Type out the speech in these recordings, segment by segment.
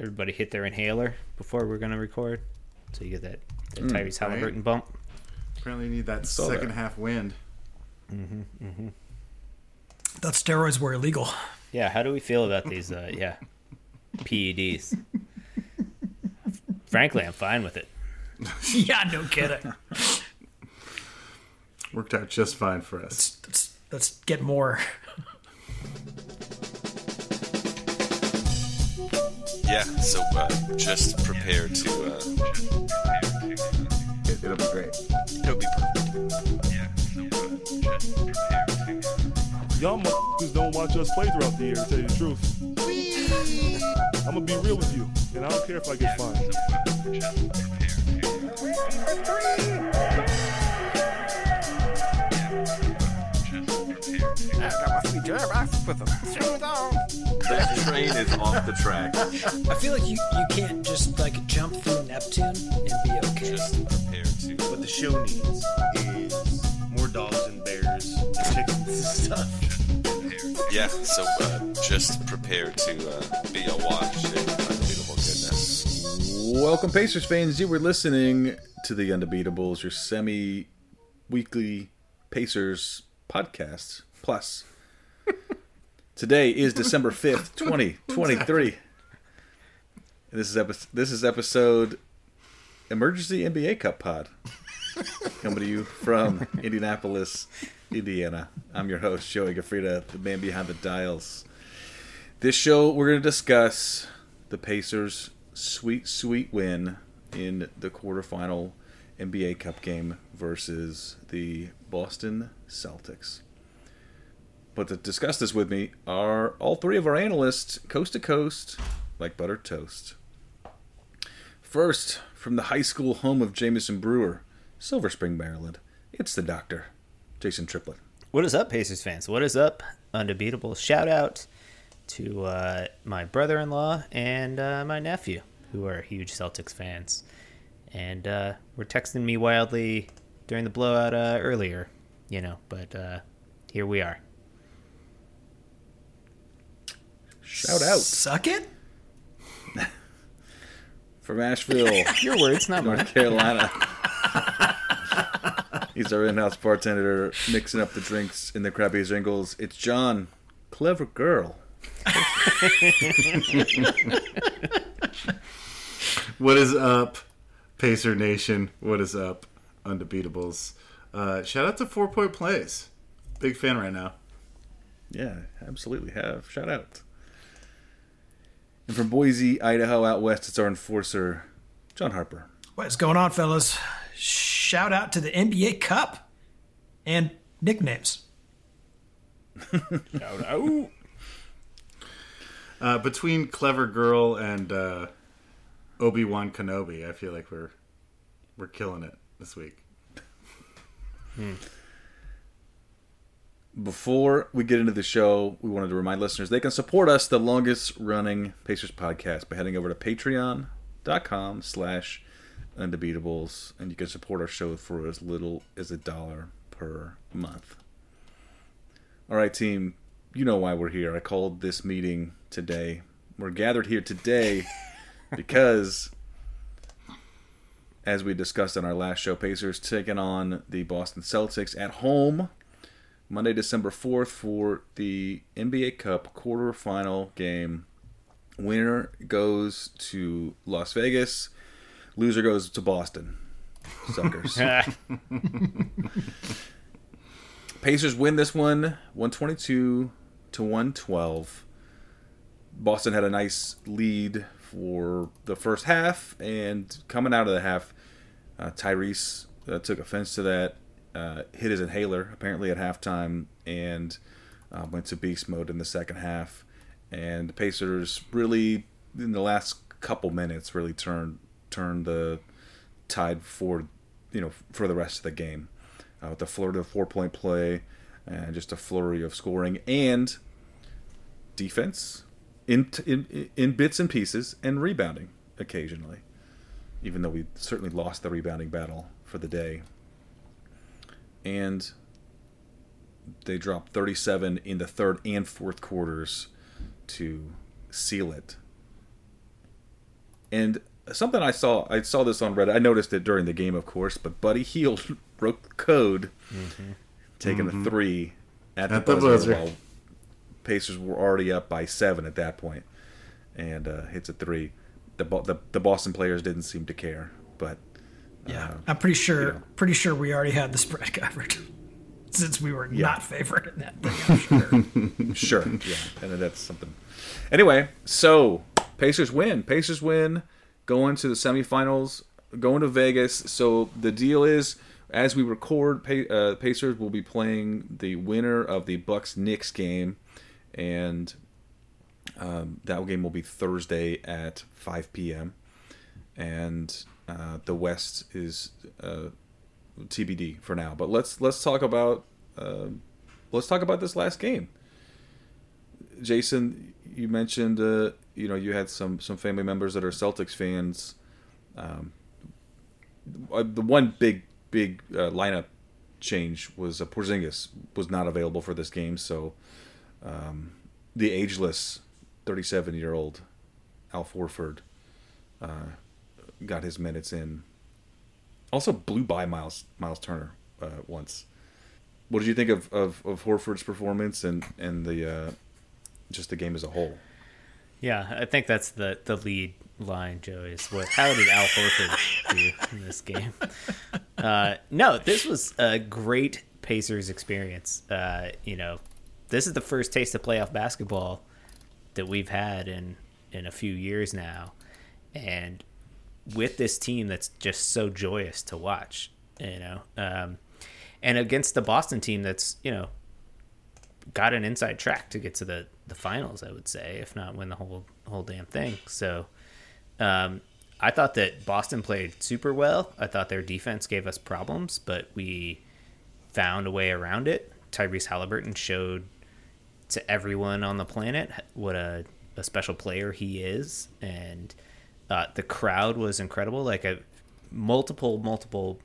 everybody hit their inhaler before we're gonna record, so you get that, that Tyrese right. Bump. Apparently, you need that Saw second that. half wind. Mm hmm. Mm hmm. Thought steroids were illegal. Yeah, how do we feel about these? Uh, yeah, PEDs. Frankly, I'm fine with it. yeah, no kidding. Worked out just fine for us. let's, let's, let's get more. Yeah, so uh, just prepare to. Uh, It, it'll be great. it'll be perfect. Y'all motherfuckers don't watch us play throughout the year, to tell you the truth. I'm gonna be real with you, and I don't care if I get fined. That train is off the track. I feel like you, you can't just like jump through Neptune and be okay. Just prepare to. What the show needs is more dogs and bears and chickens and stuff. Yeah, so uh, just prepare to uh, be awash in unbeatable goodness. Welcome, Pacers fans. You were listening to the Undebeatables, your semi weekly Pacers podcast. Plus, today is December 5th, 2023. This is, epi- this is episode Emergency NBA Cup Pod. Coming to you from Indianapolis, Indiana. I'm your host, Joey Gafrida, the man behind the dials. This show, we're going to discuss the Pacers' sweet, sweet win in the quarterfinal NBA Cup game versus the Boston Celtics. But to discuss this with me are all three of our analysts, coast to coast, like buttered toast. First, from the high school home of Jameson Brewer, Silver Spring, Maryland, it's the doctor, Jason Triplett. What is up, Pacers fans? What is up, Undebeatable? Shout out to uh, my brother-in-law and uh, my nephew, who are huge Celtics fans, and uh, were texting me wildly during the blowout uh, earlier, you know. But uh, here we are. Shout out Suck it? from Asheville, Your words, not mine. North Carolina. He's our in-house bartender, mixing up the drinks in the crappy jingles. It's John, clever girl. What is up, Pacer Nation? What is up, Undebeatables? Uh, shout out to Four Point Plays. Big fan right now. Yeah, absolutely have. Shout out. And from Boise, Idaho, out west, it's our enforcer, John Harper. What's going on, fellas? Shout out to the NBA Cup and nicknames. Shout out. Uh, between Clever Girl and uh, Obi Wan Kenobi, I feel like we're we're killing it this week. Before we get into the show, we wanted to remind listeners they can support us, the longest running Pacers podcast, by heading over to patreon.com slash undebeatables, and you can support our show for as little as a dollar per month. All right, team, you know why we're here. I called this meeting today. We're gathered here today because, as we discussed on our last show, Pacers taking on the Boston Celtics at home Monday, December 4th for the NBA Cup quarterfinal game. Winner goes to Las Vegas. Loser goes to Boston. Suckers. Pacers win this one 122 to 112. Boston had a nice lead for the first half, and coming out of the half, uh, Tyrese uh, took offense to that, uh, hit his inhaler apparently at halftime, and uh, went to beast mode in the second half. And the Pacers really, in the last couple minutes, really turned turned the tide for you know for the rest of the game uh, with the Florida four point play and just a flurry of scoring and defense in, in in bits and pieces and rebounding occasionally even though we certainly lost the rebounding battle for the day and they dropped 37 in the third and fourth quarters to seal it And something I saw, I saw this on Reddit. I noticed it during the game, of course, but Buddy Hield broke the code, taking a three at, At the the buzzer. buzzer. while Pacers were already up by seven at that point, and uh, hits a three. The, the the Boston players didn't seem to care, but Yeah, I'm pretty sure. you know. Pretty sure we already had the spread covered, since we were not favored in that thing. I'm sure. Sure. yeah. And that's something. Anyway, so Pacers win. Pacers win. Going to the semifinals. Going to Vegas. So the deal is, as we record, uh, Pacers will be playing the winner of the Bucks Knicks game, and um, that game will be Thursday at 5 p.m. And uh, the West is uh, TBD for now. But let's let's talk about uh, let's talk about this last game. Jason, you mentioned uh, you know you had some some family members that are Celtics fans. Um, uh, the one big big uh, lineup change was uh, Porzingis was not available for this game, so um, the ageless 37 year old Al Horford got his minutes in. Also blew by Miles Miles Turner uh, once. What did you think of, of, of Horford's performance and and the uh, just the game as a whole? Yeah, I think that's the the lead line, Joe. Is what? How did Al Horford do in this game? Uh, no, this was a great Pacers experience. Uh, you know, this is the first taste of playoff basketball that we've had in in a few years now, and with this team that's just so joyous to watch. You know, um, and against the Boston team that's you know got an inside track to get to the the finals. I would say, if not win the whole whole damn thing. So, um, I thought that Boston played super well. I thought their defense gave us problems, but we found a way around it. Tyrese Halliburton showed to everyone on the planet what a, a special player he is, and uh, the crowd was incredible. Like a multiple multiple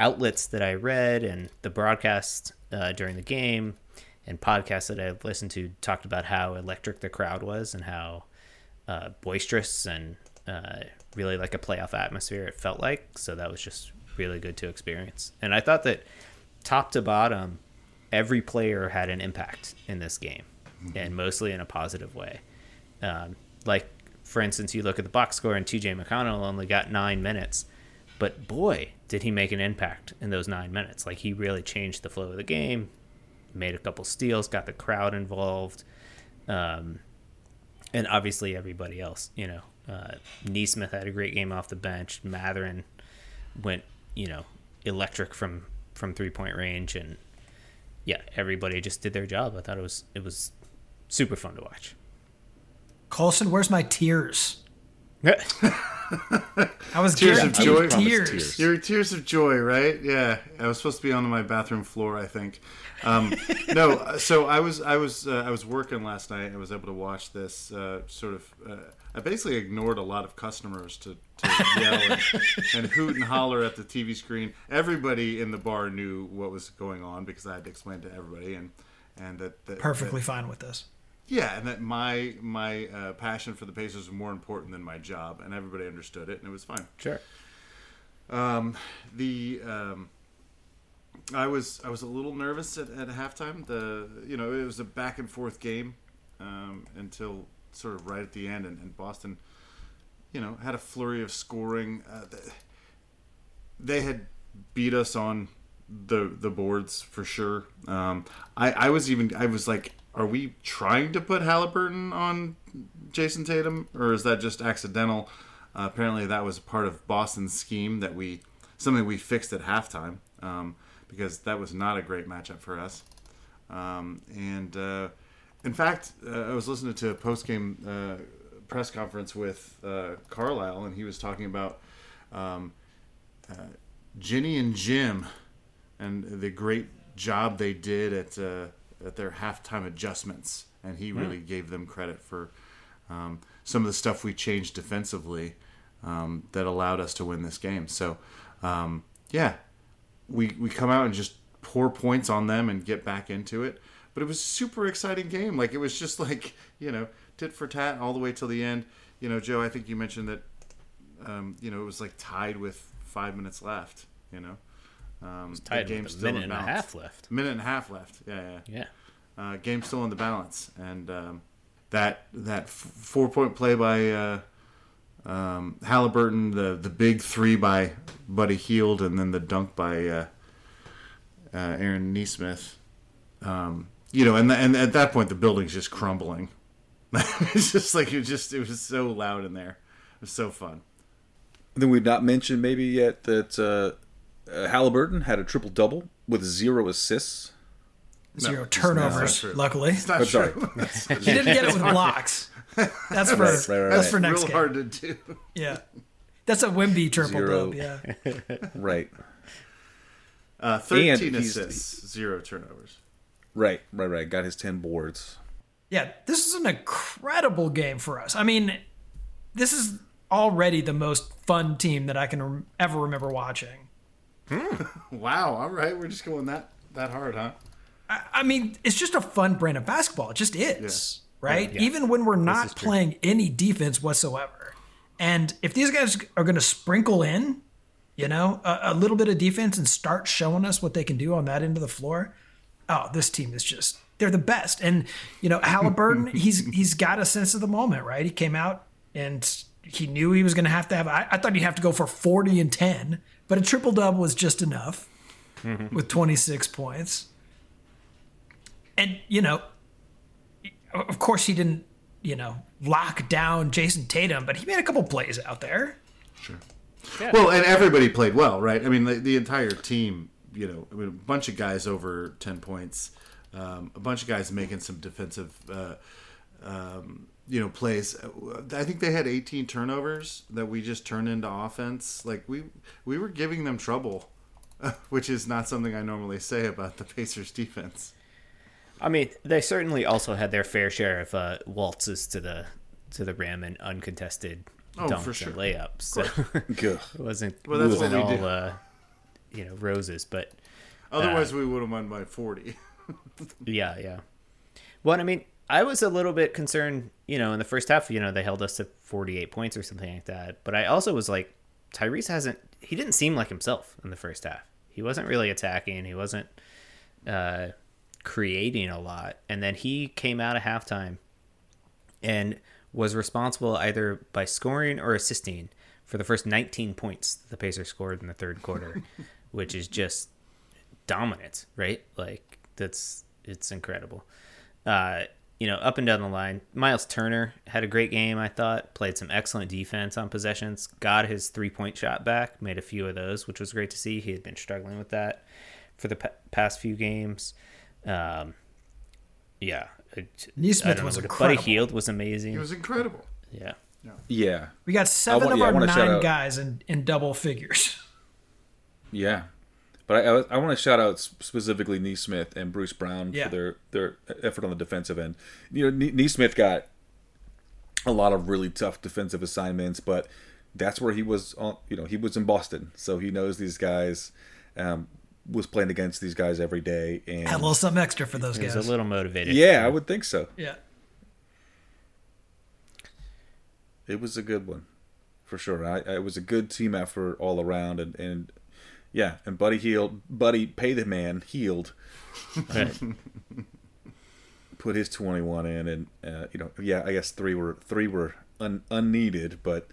outlets that I read and the broadcast uh, during the game and podcasts that I've listened to talked about how electric the crowd was and how uh, boisterous and uh, really like a playoff atmosphere it felt like. So that was just really good to experience. And I thought that top to bottom, every player had an impact in this game, and mostly in a positive way. Um, like for instance, you look at the box score, and T.J. McConnell only got nine minutes, but boy, did he make an impact in those nine minutes! Like he really changed the flow of the game, made a couple steals, got the crowd involved, um, and obviously everybody else. You know, uh, Nesmith had a great game off the bench. Mathurin went, you know, electric from from three point range, and yeah, everybody just did their job. I thought it was it was super fun to watch. Colson, where's my tears? I was Tears of joy? Tears. Tears. Your tears of joy, right? Yeah, I was supposed to be on my bathroom floor, I think. Um, no, so I was, I was, uh, I was working last night. I was able to watch this. Uh, sort of, uh, I basically ignored a lot of customers to, to yell and, and hoot and holler at the TV screen. Everybody in the bar knew what was going on because I had to explain to everybody, and and that, that Perfectly that- fine with this. Yeah, and that my my uh, passion for the Pacers was more important than my job, and everybody understood it, and it was fine. Sure. The um, I was I was a little nervous at, at halftime. The you know it was a back and forth game um, until sort of right at the end, and, and Boston, you know, had a flurry of scoring. Uh, they had beat us on the the boards for sure. Um, I I was even I was like, are we trying to put Halliburton on Jayson Tatum, or is that just accidental? Uh, apparently, that was part of Boston's scheme that we something we fixed at halftime um, because that was not a great matchup for us. Um, and uh, in fact, uh, I was listening to a post game uh, press conference with uh, Carlisle, and he was talking about um, uh, Ginny and Jim and the great job they did at at their halftime adjustments, and he really gave them credit for um, some of the stuff we changed defensively um, that allowed us to win this game. So, um, yeah, we we come out and just pour points on them and get back into it. But it was a super exciting game. Like it was just like you know tit for tat all the way till the end. You know, Joe, I think you mentioned that um, you know, it was like tied with five minutes left. You know, um, the Tied game's with a minute in and a balance. half left. Minute and a half left. Yeah, yeah. Yeah. Uh, game's still in the balance, and um, that that f- four point play by uh, um, Halliburton, the the big three by Buddy Hield, and then the dunk by uh, uh, Aaron Nesmith. Um, you know, and and at that point the building's just crumbling. it's just like it just it was so loud in there. It was so fun. I think we've not mentioned maybe yet that uh, Halliburton had a triple double with zero assists. Zero it's turnovers, not true. luckily. It's not I'm sorry. true. He didn't get it with blocks. That's for Right, right, right, that's right. for next Real game. hard to do. Yeah, that's a Wemby triple Zero. double. Yeah, Right, Uh, Thirteen he's- assists, zero turnovers. right, right, right. Got his ten boards. yeah. This is an incredible game for us. I mean, this is already the most fun team that I can rem- ever remember watching. Hmm. Wow. All right, we're just going that that hard, huh? I, I mean, it's just a fun brand of basketball. It just is, right? Yeah. Even when we're not is true. playing any defense whatsoever. And if these guys are going to sprinkle in, you know, a, a little bit of defense and start showing us what they can do on that end of the floor, oh, this team is just they're the best. And you know, Halliburton, he's he's got a sense of the moment, right? He came out and he knew he was going to have to have. I, I thought he'd have to go for forty and ten, but a triple double was just enough with twenty six points. And you know, of course he didn't, you know, lock down Jayson Tatum, but he made a couple plays out there. Sure. Well, and everybody played well, right? I mean, the, the entire team. You know, I mean, a bunch of guys over ten points, um, a bunch of guys making some defensive, uh, um, you know, plays. I think they had 18 turnovers that we just turned into offense. Like we we were giving them trouble, which is not something I normally say about the Pacers defense. I mean, they certainly also had their fair share of uh, waltzes to the to the rim and uncontested Oh, dunks for sure. and layups. So it wasn't Well, that's wasn't what we all do. uh, you know roses, but Otherwise, we would have won by 40. yeah, yeah. Well, I mean, I was a little bit concerned. You know, in the first half, you know, they held us to forty eight points or something like that. But I also was like, Tyrese hasn't. He didn't seem like himself in the first half. He wasn't really attacking. He wasn't uh, creating a lot. And then he came out of halftime and was responsible either by scoring or assisting for the first 19 points the Pacers scored in the third quarter, which is just dominant, right? Like that's it's incredible. Uh, you know, up and down the line, Miles Turner had a great game. I thought played some excellent defense on possessions. Got his three point shot back. Made a few of those, which was great to see. He had been struggling with that for the pa- past few games. Um, yeah, it- Nesmith I don't know was what- incredible. Buddy Hield was amazing. It was incredible. yeah, Yeah, We got seven want- of yeah, our nine guys in, in double figures. yeah. But I, I, I want to shout out specifically Nesmith and Bruce Brown Yeah. for their their effort on the defensive end. You know, Ne- Nesmith got a lot of really tough defensive assignments, but that's where he was. On, you know, he was in Boston, so he knows these guys. Um, was playing against these guys every day, and Had a little something extra for those guys. a little motivated. yeah, I would think so. yeah. It was a good one, for sure. I, I- it was a good team effort all around, and, and yeah, and Buddy Hield. Buddy pay the man Hield. Right. Put his twenty one in, and uh, you know, yeah, I guess three were three were un, unneeded, but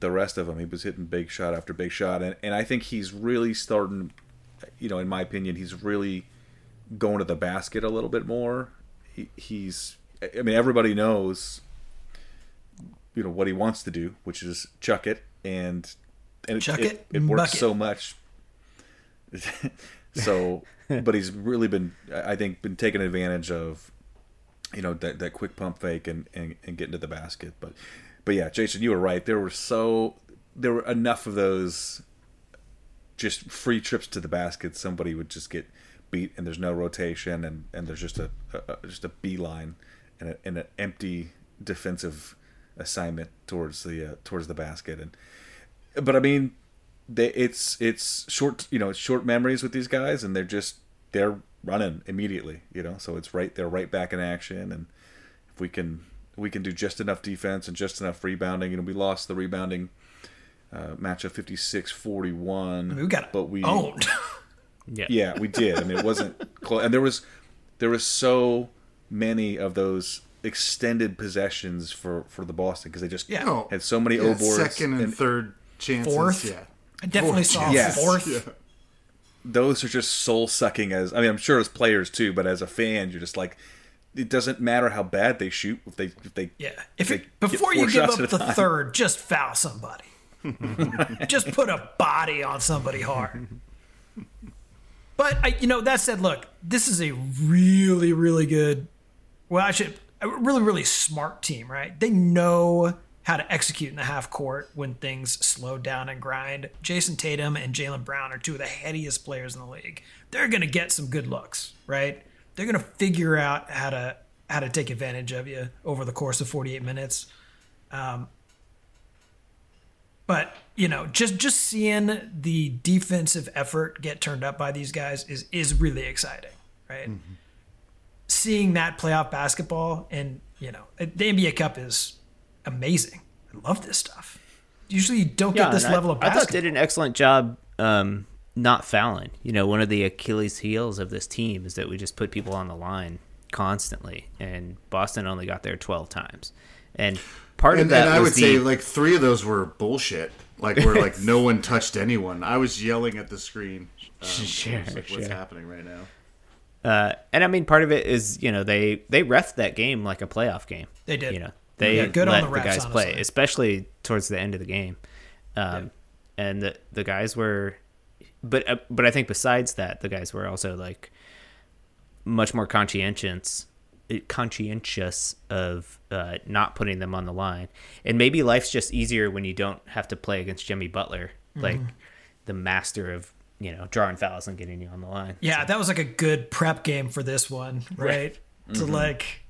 the rest of them, he was hitting big shot after big shot, and and I think he's really starting. You know, in my opinion, he's really going to the basket a little bit more. He, he's, I mean, everybody knows you know what he wants to do, which is chuck it and and Chuck it, it it, works so much. so, but he's really been, I think, been taking advantage of, you know, that, that quick pump fake and, and and getting to the basket. But, but yeah, Jason, you were right. There were so there were enough of those just free trips to the basket. Somebody would just get beat, and there's no rotation, and, and there's just a, a a- just a beeline and, a, and an empty defensive assignment towards the uh, towards the basket. And but I mean, they it's it's short you know it's short memories with these guys, and they're just they're running immediately. You know, so it's right they're right back in action, and if we can we can do just enough defense and just enough rebounding. You know, we lost the rebounding uh, match of 56-41. We got but we owned. Yeah. yeah, we did. I mean, it wasn't close, and there was there was so many of those extended possessions for for the Boston because they just Yeah. Had so many Yeah, O boards second and, third chances. Fourth? Yeah. I definitely saw Yes. fourth. Yeah. those are just soul sucking. As I mean, I'm sure as players too, but as a fan, you're just like, it doesn't matter how bad they shoot if they if they Yeah. If they it, get before you give up the time. third, just foul somebody. just put a body on somebody hard. But I, you know, that said, look, this is a really, really good. Well, I should a really, really smart team, right? They know how to execute in the half court when things slow down and grind. Jayson Tatum and Jaylen Brown are two of the headiest players in the league. They're going to get some good looks, right? They're going to figure out how to how to take advantage of you over the course of 48 minutes. Um, but you know, just just seeing the defensive effort get turned up by these guys is is really exciting, right? Seeing that playoff basketball and you know the NBA Cup is amazing. I love this stuff. Usually, you don't get this and I- level of I thought did an excellent job um, not fouling. You know, one of the Achilles heels of this team is that we just put people on the line constantly, and Boston only got there twelve times. And part of that and I would the, say like three of those were bullshit. Like where like no one touched anyone. I was yelling at the screen. Um, Sure, I was like, what's sure. happening right now? Uh, and I mean, part of it is you know they they ref that game like a playoff game. They did. You know they Yeah, good on let the the, guys play, honestly. especially towards the end of the game. Um, And the the guys were, but uh, but I think besides that, the guys were also like much more conscientious conscientious of uh, not putting them on the line. And maybe life's just easier when you don't have to play against Jimmy Butler, like the master of you know drawing fouls and getting you on the line. Yeah, that was like a good prep game for this one, right? To like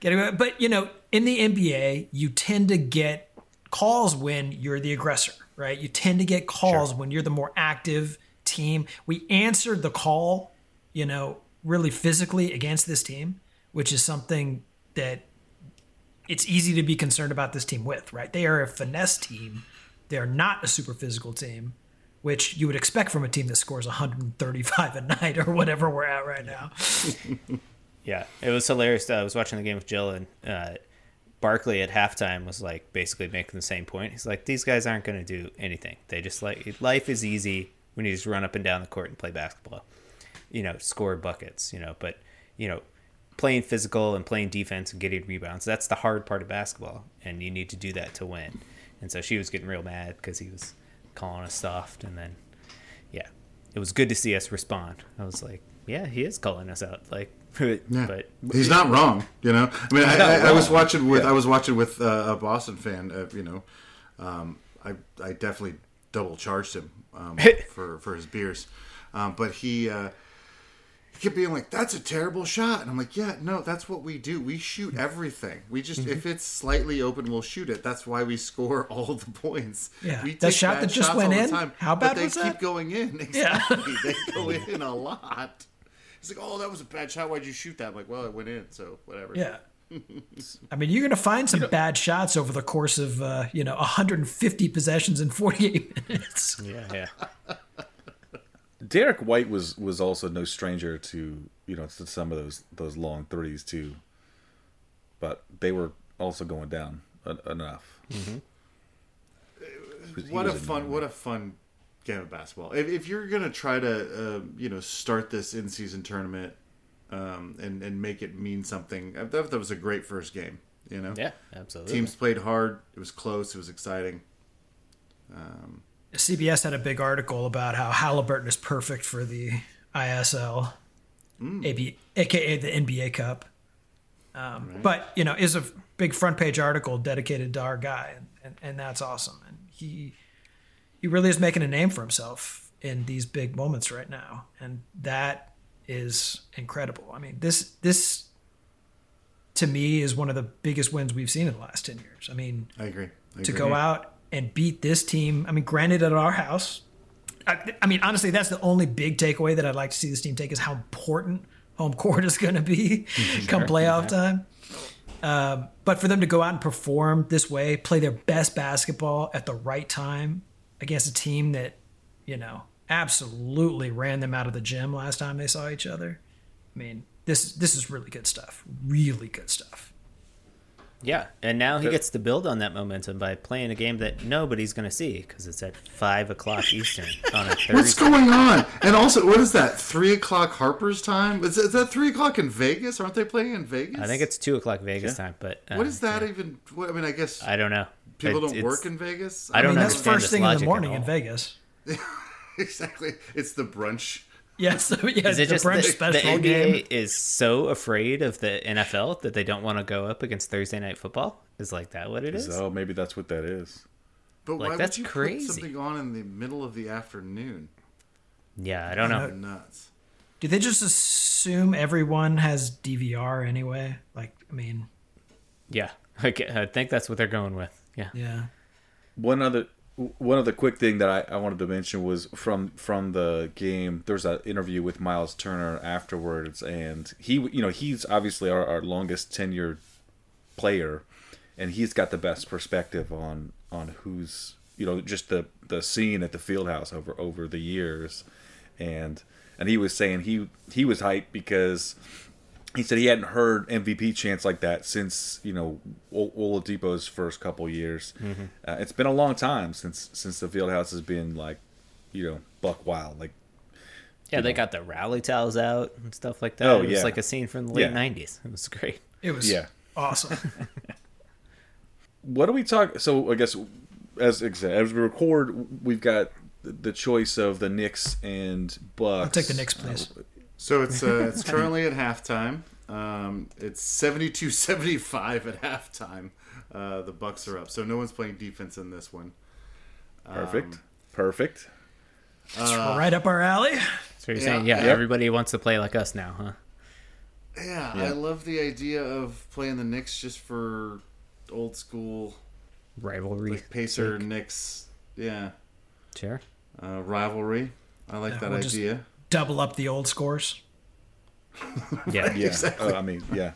get. But you know, in the NBA, you tend to get calls when you're the aggressor, right? You tend to get calls when you're the more active team. We answered the call, you know, really physically against this team, which is something that it's easy to be concerned about this team with, right? They are a finesse team. They are not a super physical team, which you would expect from a team that scores 135 a night or whatever we're at right now. Yeah, it was hilarious. I was watching the game with Jill, and uh, Barkley at halftime was like basically making the same point. He's like, "These guys aren't going to do anything. They just like life is easy when you just run up and down the court and play basketball. You know, score buckets. You know, but you know, playing physical and playing defense and getting rebounds. That's the hard part of basketball, and you need to do that to win. And so she was getting real mad because he was calling us soft, and then yeah, it was good to see us respond. I was like, yeah, he is calling us out, like, but He's not wrong, you know. I mean, I, I, I was watching with I was watching with uh, a Boston fan. Uh, you know, um, I I definitely double charged him um, for for his beers, um, but he uh, he kept being like, "That's a terrible shot," and I'm like, "Yeah, no, that's what we do. We shoot everything. We just Mm-hmm. if it's slightly open, we'll shoot it. That's why we score all the points. Yeah. we That take shot bad that just went in? time, How but bad they was keep that? going in. Exactly, they go in a lot." He's like, "Oh, that was a bad shot. Why'd you shoot that?" I'm like, "Well, it went in, so whatever." Yeah. I mean, you're going to find some bad shots over the course of, uh, you know, 150 possessions in 48 minutes. yeah, yeah. Derrick White was was also no stranger to you know to some of those those long threes too, but they were also going down en- enough. He What a fun, what a fun game of basketball. If, if you're gonna try to, uh, you know, start this in season tournament um, and and make it mean something, I thought that was a great first game. You know, Yeah, absolutely. teams played hard. It was close. It was exciting. CBS had a big article about how Halliburton is perfect for the ISL, AB, aka the NBA Cup. Um, But you know, is a big front page article dedicated to our guy, and, and, and that's awesome. And he he really is making a name for himself in these big moments right now, and that is incredible. I mean, this this to me is one of the biggest wins we've seen in the last ten years. I mean, I agree. I to agree. go out and beat this team. I mean, granted, at our house. I, I mean, honestly, that's the only big takeaway that I'd like to see this team take is how important home court is going to be come playoff time. Um, but for them to go out and perform this way, play their best basketball at the right time against a team that, you know, absolutely ran them out of the gym last time they saw each other. I mean, this this is really good stuff. Really good stuff. Yeah, and now he gets to build on that momentum by playing a game that nobody's going to see because it's at five o'clock Eastern on a What's going on? And also, what is that? Three o'clock Harper's time? Is, is that three o'clock in Vegas? Aren't they playing in Vegas? I think it's two o'clock Vegas time, but uh, What is that yeah. even? What, I mean, I guess I don't know. People It- don't it's- work in Vegas. I don't I mean, that's first thing in the morning in. Vegas. exactly. It's the brunch. Yeah, so yeah, Is it the just brunch that the special NBA game. is so afraid of the NFL that they don't want to go up against Thursday night football? Is like that what it is? So maybe that's what that is. But Like, why that's would you crazy. put something on in the middle of the afternoon? Yeah, I don't know. Nuts. Do they just assume everyone has DVR anyway? Like, I mean, Yeah, I think that's what they're going with. Yeah. yeah. One other one other quick thing that I, I wanted to mention was from from the game. There's an interview with Miles Turner afterwards, and he you know he's obviously our, our longest tenured player, and he's got the best perspective on on who's you know just the the scene at the Fieldhouse over over the years, and and he was saying he he was hyped because he said he hadn't heard MVP chants like that since you know Ol- Oladipo's first couple years. Uh, it's been a long time since since the Fieldhouse has been like, you know, buck wild. Like, Yeah, they got the rally towels out and stuff like that. Oh, it was yeah. like a scene from the late Yeah. '90s. It was great. It was Yeah. awesome. what do we talk? So I guess as as we record, we've got the choice of the Knicks and Bucks. I'll take the Knicks, please. Uh, So it's uh, it's currently at halftime. Um, it's 72-75 at halftime. Uh, the Bucks are up, so no one's playing defense in this one. perfect, perfect. It's right up our alley. So you're Yeah. saying, yeah, Yep. everybody wants to play like us now, huh? Yeah, Yeah. I love the idea of playing the Knicks just for old school Rivalry. like Pacer Knicks. Yeah, Sure. uh, rivalry. I like Yeah, that we'll just- idea. Double up the old scores. Yeah. Yeah, Exactly. uh, I mean, yeah,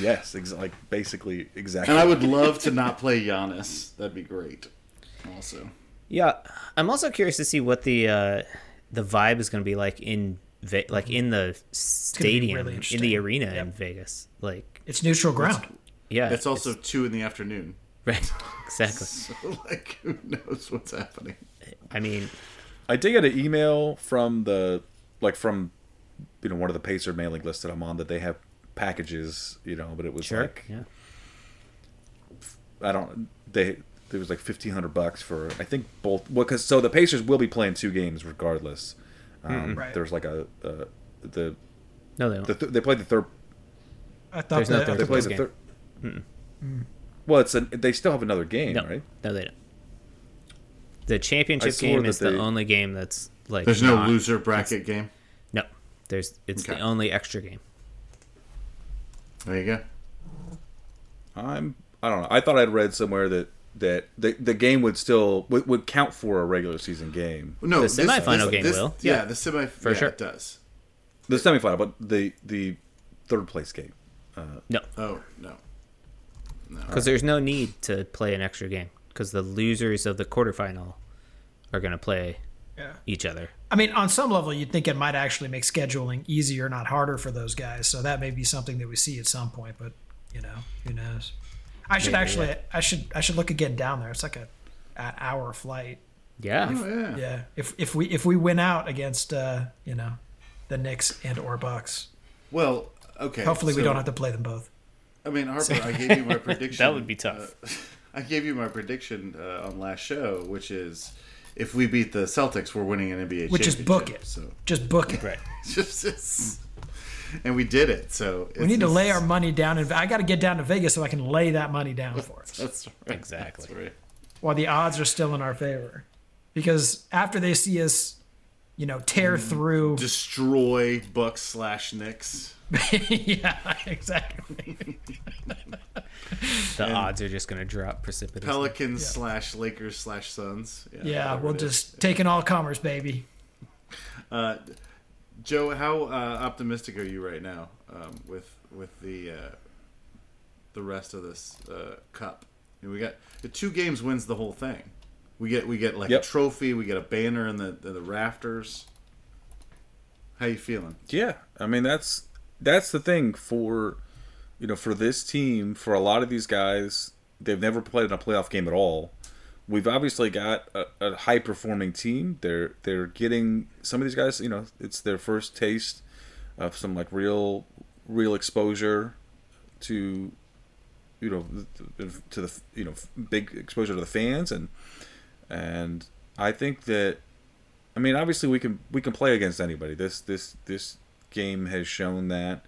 yes, ex- like basically exactly. And I would love to not play Giannis. That'd be great. Also, Yeah, I'm also curious to see what the uh, the vibe is going to be like in Ve- like in the stadium really in the arena in Vegas. Like, It's neutral ground. yeah, it's also two in the afternoon. right. Exactly. So, like, who knows what's happening? I mean, I did get an email from the like from you know one of the Pacer mailing lists that I'm on that they have packages, you know, but it was sure. like yeah. I don't they there was like fifteen hundred bucks for I think both well because so the Pacers will be playing two games regardless. Um, Right. There's like a, uh the No, they don't. the th- they played the third I thought There's no third they played place the game. third. Well, it's a, they still have another game, no, right? no, they don't. The championship swore game that is the only game that's like. There's no not- loser bracket game. No, there's. It's the only extra game. There you go. I'm I don't know. I thought I'd read somewhere that that the the game would still would, would count for a regular season game. No, The semifinal game will. Yeah, Yeah. the semi For yeah, sure. it does. The semifinal, but the the third place game. Uh, No, Oh no, because there's no need to play an extra game because the losers of the quarterfinal are going to play Yeah. each other. I mean, on some level, you'd think it might actually make scheduling easier, not harder for those guys. So that may be something that we see at some point. But you know, who knows? I should Maybe, actually, yeah. I should, I should look at getting down there. It's like a, an hour flight. Yeah, oh yeah. Yeah. If if we if we win out against uh, you know, the Knicks and or Bucks, Well, okay. hopefully we don't have to play them both. I mean, Harper, I gave you my prediction. That would be tough. uh, I gave you my prediction uh, on last show, which is if we beat the Celtics, we're winning an NBA Which is book it. So Just book it. right. it's just and we did it. So We need to lay our money down, and I got to get down to Vegas so I can lay that money down for us. That's right. Exactly. That's right. while the odds are still in our favor. Because after they see us, you know, tear through. Destroy Bucks slash Knicks. yeah, exactly. The odds are just going to drop precipitously. Pelicans slash Lakers slash Suns. Yeah, whatever we'll it is. just take in all comers, baby. Uh, Joe, how uh, optimistic are you right now um, with with the uh, the rest of this uh, cup. And we got the two games wins the whole thing. We get we get like Yep. a trophy. We get a banner in the in the rafters. How you feeling? Yeah, I mean that's that's the thing for you know for this team for a lot of these guys they've never played in a playoff game at all. We've obviously got a, a high performing team. They're they're getting some of these guys. You know, it's their first taste of some like real real exposure to you know to the you know big exposure to the fans and and I think that I mean, obviously we can we can play against anybody. This this this game has shown that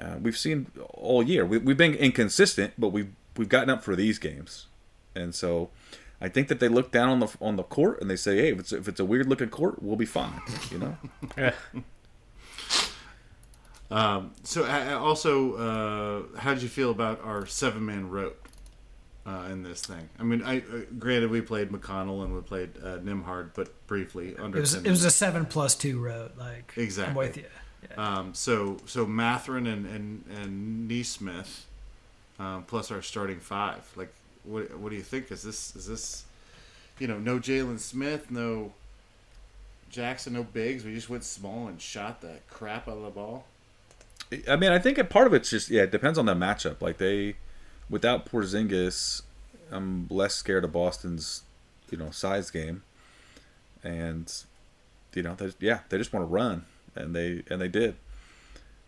uh, we've seen all year. We, we've been inconsistent, but we've we've gotten up for these games, and so I think that they look down on the on the court and they say, "Hey, if it's if it's a weird looking court, we'll be fine." You know? Yeah. Um, so uh, also, uh, how did you feel about our seven man rote uh, in this thing? I mean, I uh, granted we played McConnell and we played uh, Nembhard, but briefly under. It was it was a seven plus two road. Like Exactly. I'm with you. Yeah. Um, so so Mathurin and and and Nesmith, um, plus our starting five. Like, what what do you think? Is this is this, you know, no Jalen Smith, no Jackson, no Biggs. We just went small and shot the crap out of the ball. I mean, I think a part of it's just yeah, it depends on the matchup. Like they, without Porzingis, I'm less scared of Boston's, you know, size game, and you know, they, yeah, they just want to run, and they and they did.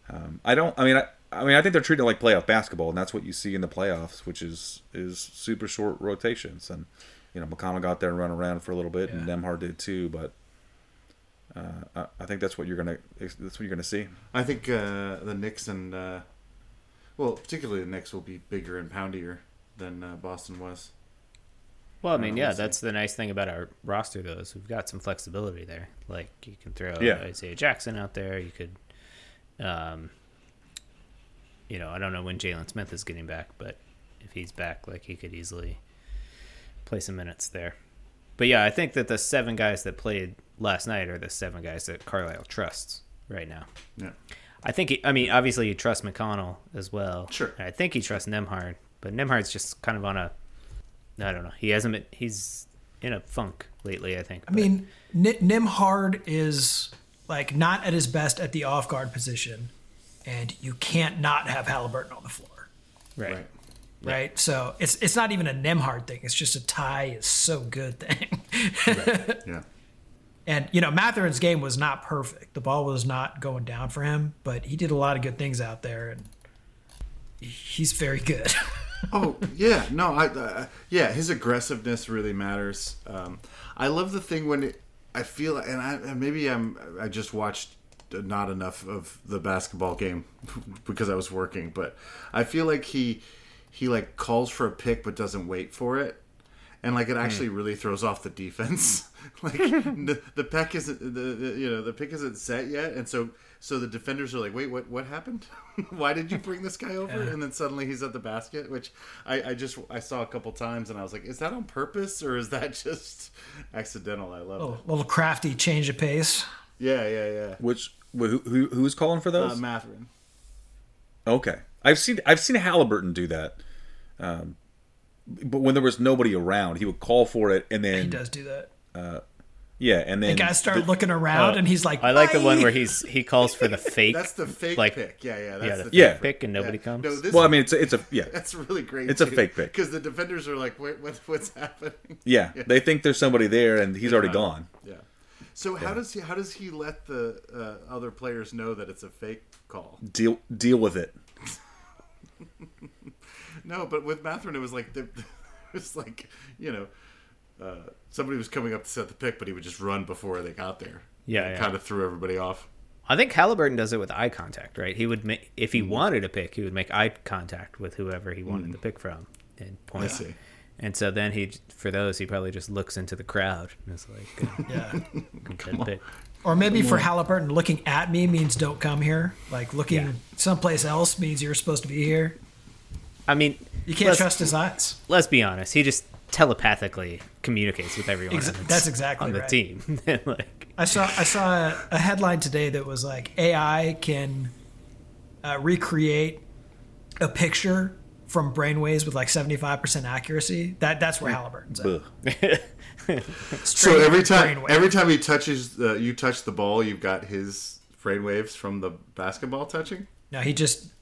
Um, I don't. I mean, I, I mean, I think they're treating it like playoff basketball, and that's what you see in the playoffs, which is is super short rotations. And you know, McConnell got there and run around for a little bit, and Yeah. Nembhard did too. But uh, I, I think that's what you're gonna that's what you're gonna see. I think uh, the Knicks and uh, well, particularly the Knicks will be bigger and poundier than uh, Boston was. Well, I mean, yeah, that's the nice thing about our roster, though, is we've got some flexibility there. Like you can throw Yeah. Isaiah Jackson out there. You could, um, you know, I don't know when Jalen Smith is getting back, but if he's back, like he could easily play some minutes there. But yeah, I think that the seven guys that played last night are the seven guys that Carlisle trusts right now. Yeah. I think, he, I mean, obviously he trusts McConnell as well. Sure. And I think he trusts Nembhard, but Nembhard's just kind of on a, I don't know. He hasn't been, he's in a funk lately, I think. I mean, N- Nembhard is like not at his best at the off guard position, and you can't not have Halliburton on the floor, right. Right. right? So it's it's not even a Nembhard thing. It's just a tie is so good thing. Yeah. And you know, Mathurin's game was not perfect. The ball was not going down for him, but he did a lot of good things out there, and he's very good. Oh yeah, no, I uh, yeah, his aggressiveness really matters. Um, I love the thing when it, I feel, and I and maybe I'm I just watched not enough of the basketball game because I was working, but I feel like he he like calls for a pick but doesn't wait for it, and like it actually really throws off the defense. like the, the peck isn't the, the you know the pick isn't set yet, and so so the defenders are like, wait, what what happened? Why did you bring this guy over? And then suddenly he's at the basket, which I, I just I saw a couple times, and I was like, is that on purpose or is that just accidental? I love little, it. little crafty change of pace. Yeah, yeah, yeah. Which who, who who's calling for Uh, those? Mathurin. Okay, I've seen I've seen Halliburton do that, um, but when there was nobody around, he would call for it, and then He does do that. Yeah, and then The guys start looking around, Oh, and he's like, I like the one where he's he calls for the fake. That's the fake like, pick. Yeah, yeah. That's yeah, the the fake Yeah. fake pick, and nobody Yeah. comes. No, this, well, I mean, it's a, it's a yeah, that's really great. It's a fake pick. because the defenders are like, wait, what, what's happening? yeah. They think there's somebody there, and he's already gone. Yeah. So how does he how does he let the uh, other players know that it's a fake call? Deal deal with it. No, but with Mathurin, it was like the, it was like you know uh, somebody was coming up to set the pick, but he would just run before they got there. Yeah, yeah. kind of threw everybody off. I think Halliburton does it with eye contact, right? He would make if he wanted a pick, he would make eye contact with whoever he wanted to pick from and point. I see. And so then he, for those, he probably just looks into the crowd and is like, uh, Yeah. good pick. Or maybe for Halliburton, looking at me means don't come here. Like looking Yeah. someplace else means you're supposed to be here. I mean, You can't trust his eyes. Let's be honest. He just telepathically communicates with everyone. Ex- on that's exactly on the right. team. like, I saw I saw a, a headline today that was like AI can uh, recreate a picture from brainwaves with like 75% accuracy, that that's where Halliburton's at. Ugh. So every time, brainwave. every time he touches, the, you touch the ball, you've got his brainwaves from the basketball touching. No, he just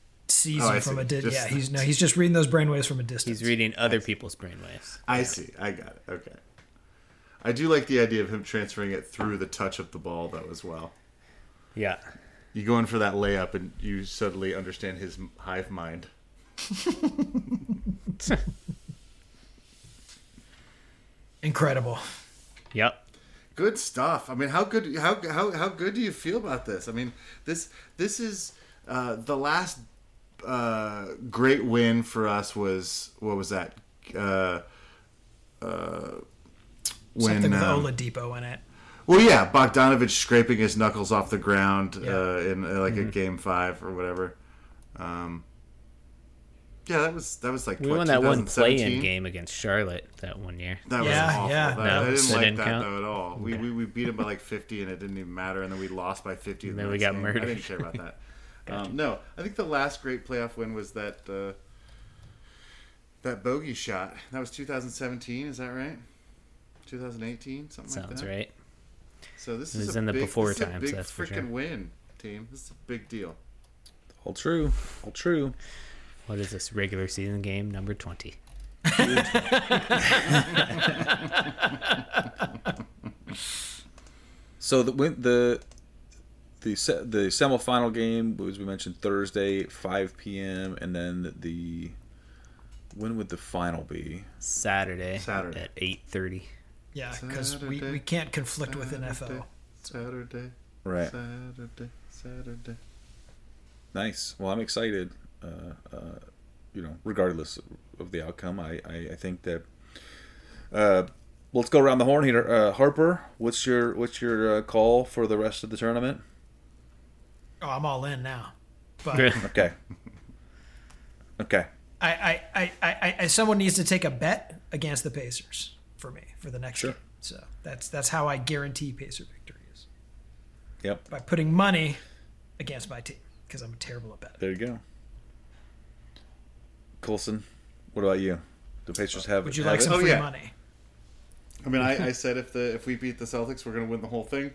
sees Oh, I from see. a distance. Yeah, he's no, he's just reading those brainwaves from a distance. He's reading other people's brainwaves. I see. I got it. Okay. I do like the idea of him transferring it through the touch of the ball, though, as well. Yeah. You go in for that layup, and you suddenly understand his hive mind. Incredible. Yep. Good stuff. I mean, how good how how how good do you feel about this? I mean, this this is uh, the last uh, great win for us was what was that? Uh, uh, when Something with um, Oladipo in it. well, yeah, Bogdanovich scraping his knuckles off the ground Yeah. uh, in uh, like a game five or whatever. Um, yeah, that was that was like We what, won that one play-in game against Charlotte that one year. That was awful. yeah. That- No, I didn't that like didn't that count? though at all. We, we we beat them by like fifty, and it didn't even matter. And then we lost by fifty. in the Then we got game. murdered. I didn't care about that. um, no, I think the last great playoff win was that uh, that bogey shot. That was 2017. Is that right? 2018, something like that. Sounds right. So this It is was a in the big, before this is a times, big that's for freaking sure. win, team. This is a big deal. All true. All true. What is this regular season game number 20? So the win the the se- the semifinal game was we mentioned Thursday, 5 p.m. and then the when would the final be? Saturday, Saturday. at 8:30. Yeah, because we, we can't conflict with NFL. Saturday, Right. Saturday, Saturday. Nice. Well, I'm excited. Uh, uh, you know, regardless of the outcome, I I, I think that. Uh, let's go around the horn here. Uh, Harper, what's your what's your uh, call for the rest of the tournament? Oh, I'm all in now. But Okay. Okay. I, I, I, I, I, someone needs to take a bet against the Pacers for me for the next Sure. game. So that's that's how I guarantee Pacer victories Yep. by putting money against my team because I'm terrible at betting. There you go. Colson, what about you? Do Pacers have? Would you have like it? some Oh, free yeah. money? I mean, I, I said if the if we beat the Celtics, we're going to win the whole thing,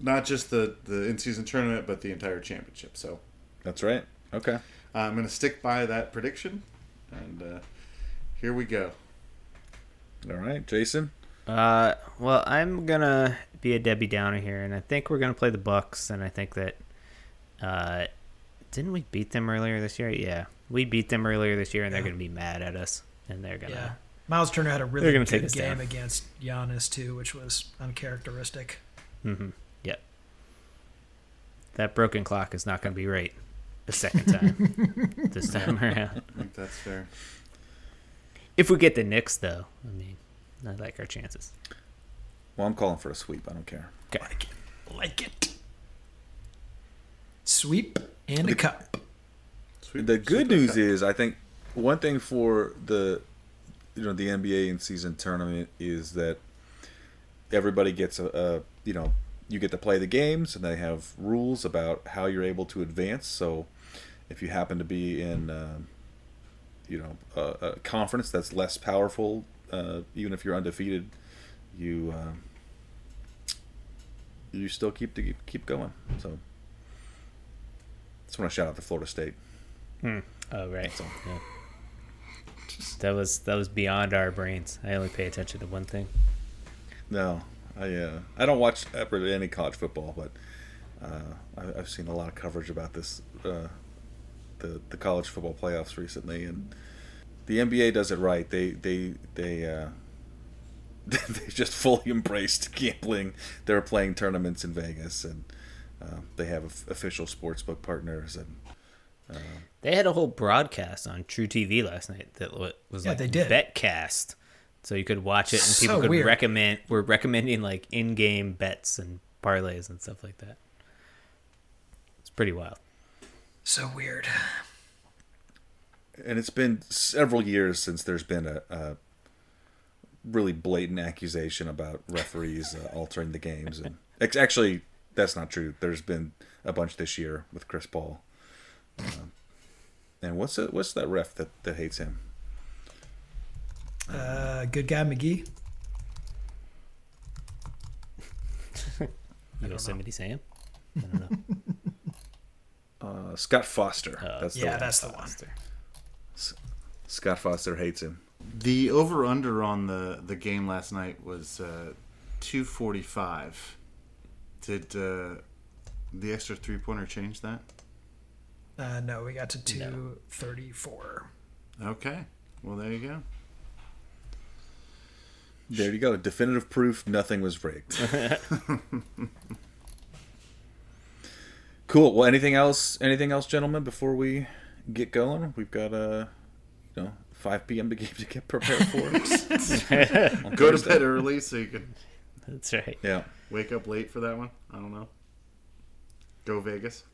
not just the the in season tournament, but the entire championship. So That's right. Okay. uh, I'm going to stick by that prediction, and uh, here we go. All right, Jason. Uh, well, I'm gonna be a Debbie Downer here, and I think we're gonna play the Bucks, and I think that, uh, didn't we beat them earlier this year? Yeah, we beat them earlier this year, and they're gonna be mad at us, and they're gonna. Yeah. Miles Turner had a really gonna take good game down. against Giannis too, which was uncharacteristic. Mm-hmm. Yep. That broken clock is not gonna be right the second time. this time around. I think that's fair. If we get the Knicks, though, I mean, I like our chances. Well, I'm calling for a sweep. I don't care. Okay. Like it, like it. Sweep and a cup. Sweet, The good super news is, I think one thing for the you know the NBA in season tournament is that everybody gets a, a you know you get to play the games and they have rules about how you're able to advance. So if you happen to be in uh, you know a, a conference that's less powerful, uh, even if you're undefeated, you um you still keep to keep going. So just want to shout out to Florida State. Oh right. Yeah. That was that was beyond our brains. I only pay attention to one thing. No, I uh, I don't watch ever any college football, but uh, I, I've seen a lot of coverage about this uh, the the college football playoffs recently, and the NBA does it right. They they they uh, they just fully embraced gambling. They're playing tournaments in Vegas, and uh, they have of- official sportsbook partners, and They had a whole broadcast on True TV last night that was Yeah, like they did. Betcast, so you could watch it and So people could weird. recommend. Were recommending like in-game bets and parlays and stuff like that. It's pretty wild. So weird. and it's been several years since there's been a, a really blatant accusation about referees uh, altering the games and ex- actually that's not true there's been a bunch this year with chris paul uh, And what's it, what's that ref that, that hates him? Uh, good guy McGee. Yosemite Sam. I don't know. Uh, Scott Foster. Uh, that's the Yeah, one. that's the one. Scott Foster hates him. The over under on the the game last night was uh, two forty five. Did uh, the extra three pointer change that? Uh, no, we got to 234. Okay. Well, there you go. There you go. Definitive proof nothing was rigged. cool. Well, anything else? Anything else, gentlemen? Before we get going, we've got a, you know, 5 p.m. to get to get prepared for. On Go to bed early so you can That's right. Yeah. wake up late for that one. I don't know. Go Vegas.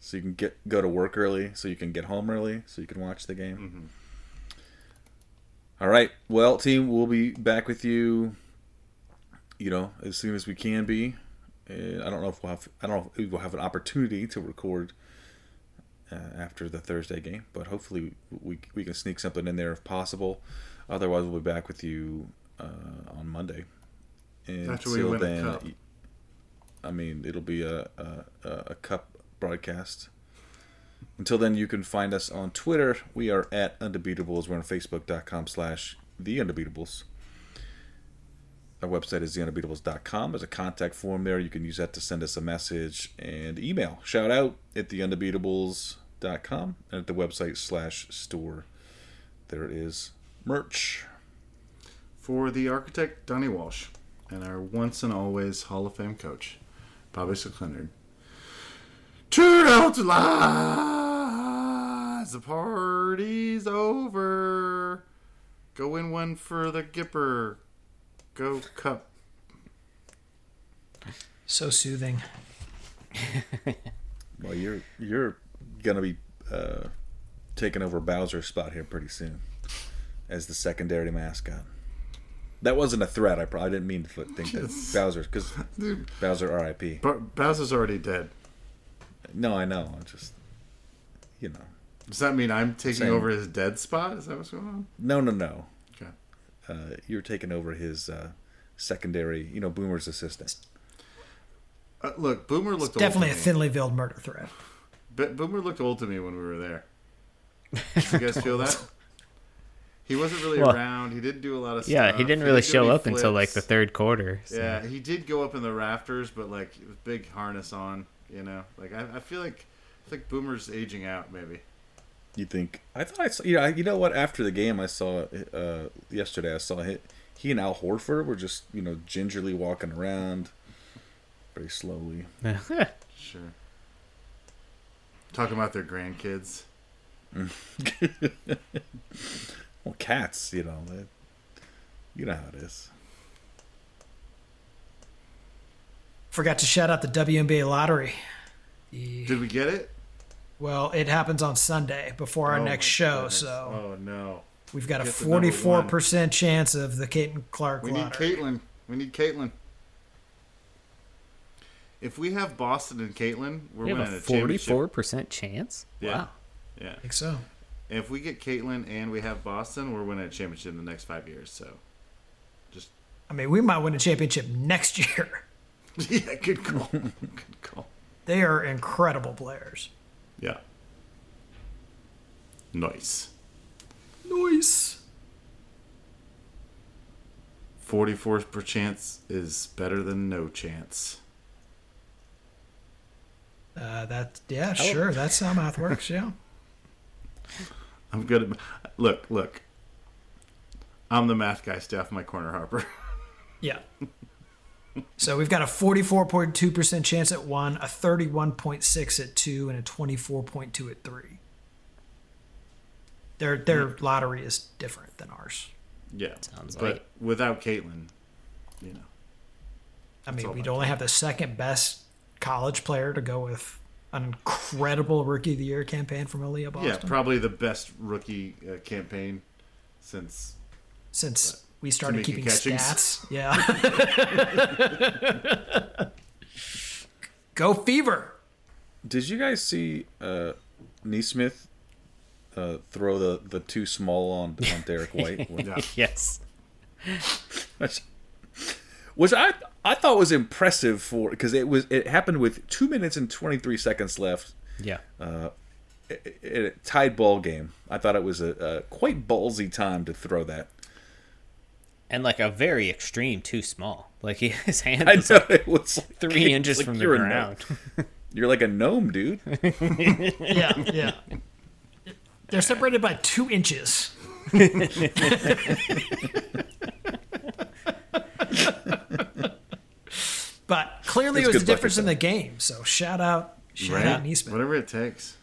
So you can get go to work early, so you can get home early, so you can watch the game. Mm-hmm. All right. Well, team, we'll be back with you. You know, as soon as we can be. Uh, I don't know if we'll have. I don't know if we'll have an opportunity to record uh, after the Thursday game, but hopefully we we can sneak something in there if possible. Otherwise, we'll be back with you uh, on Monday. And After we win then, cup. I mean, it'll be a, a a cup broadcast. Until then, you can find us on Twitter. We are at Undebeatables. We're on Facebook.com slash The Undebeatables. Our website is TheUndebeatables.com. There's a contact form there. You can use that to send us a message and email. Shout out at TheUndebeatables.com and at the website slash store. There is merch. For the architect, Donnie Walsh, and our once and always Hall of Fame coach, Bobby Slick Leonard. Turn out the lights, the party's over. Go in one for the Gipper. Go Cup. So soothing. Well, you're you're gonna be uh, taking over Bowser's spot here pretty soon as the secondary mascot. That wasn't a threat. I probably didn't mean to think that Bowser because Bowser R.I.P. Ba- Bowser's already dead. No, I know. I'm just you know. Does that mean I'm taking Same. over his dead spot? Is that what's going on? No, no, no. Okay. Uh, you're taking over his uh, secondary. You know, Boomer's assistant. Uh, look, Boomer looked old Definitely a to me. thinly veiled murder threat. But Boomer looked old to me when we were there. Did you guys feel that? He wasn't really Well, around. He didn't do a lot of Yeah, stuff. he didn't really do show any up until like the third quarter. so- Yeah, he did go up in the rafters, but like it was big harness on. You know, like I, I feel like I think Boomer's aging out. Maybe. You think? I thought I saw. You know, you know what? After the game, I saw uh, yesterday. I saw he, he and Al Horford were just you know gingerly walking around, very slowly. Sure. Talking about their grandkids. Well, cats, you know, they, you know how it is. Forgot to shout out the WNBA lottery. The- Did we get it? well, it happens on Sunday before our Oh next show, goodness. so Oh no. we've got a get the number one. 44% chance of the Caitlin Clark We need lottery. Caitlin. We need Caitlin. If we have Boston and Caitlin, we're We have winning a a forty-four percent chance. Yeah. Wow. Yeah. I think so. If we get Caitlin and we have Boston, we're winning a championship in the next five years. So, just I mean, we might win a championship next year. yeah, good call. good call. They are incredible players. Yeah. Nice. Nice. Forty-four per chance is better than no chance. Uh, that yeah, sure. That's how math works. Yeah. I'm good at. Look, look. I'm the math guy. Stay off my corner, Harper. Yeah. So we've got a 44.2% chance at one, a 31.6 at two, and a 24.2 at three. Their their lottery is different than ours. yeah, Sounds but like- without Caitlin, you know. I mean, all we'd about only have the second best college player to go with an incredible rookie of the year campaign from Aliyah Boston. Yeah, probably the best rookie uh, campaign since since we started keeping Catchings. stats. Yeah. Go Fever. Did you guys see uh, Nesmith uh, throw the, the too small on on Derrick White. Yeah. yes. Which, which I I thought was impressive for because it was it happened with two minutes and twenty three seconds left. Yeah. It, it, tied ball game. I thought it was a, a quite ballsy time to throw that. And like a very extreme too small. Like he, his hand I was know like it was like, three it's inches like from the you're a gnome. ground. You're like a gnome, dude. Yeah, yeah. They're separated by two inches. but clearly, It's it was a difference bucket, in the game. So shout out, shout Right? out Nesmith. Whatever it takes.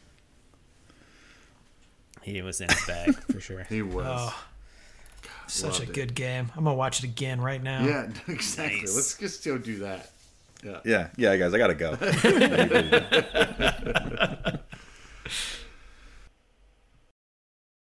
he was in his bag for sure. He was. Oh, Such a loved it. good game. I'm gonna watch it again right now. Yeah, exactly. Nice. Let's just go do that. Yeah. Yeah, yeah, guys, I gotta go.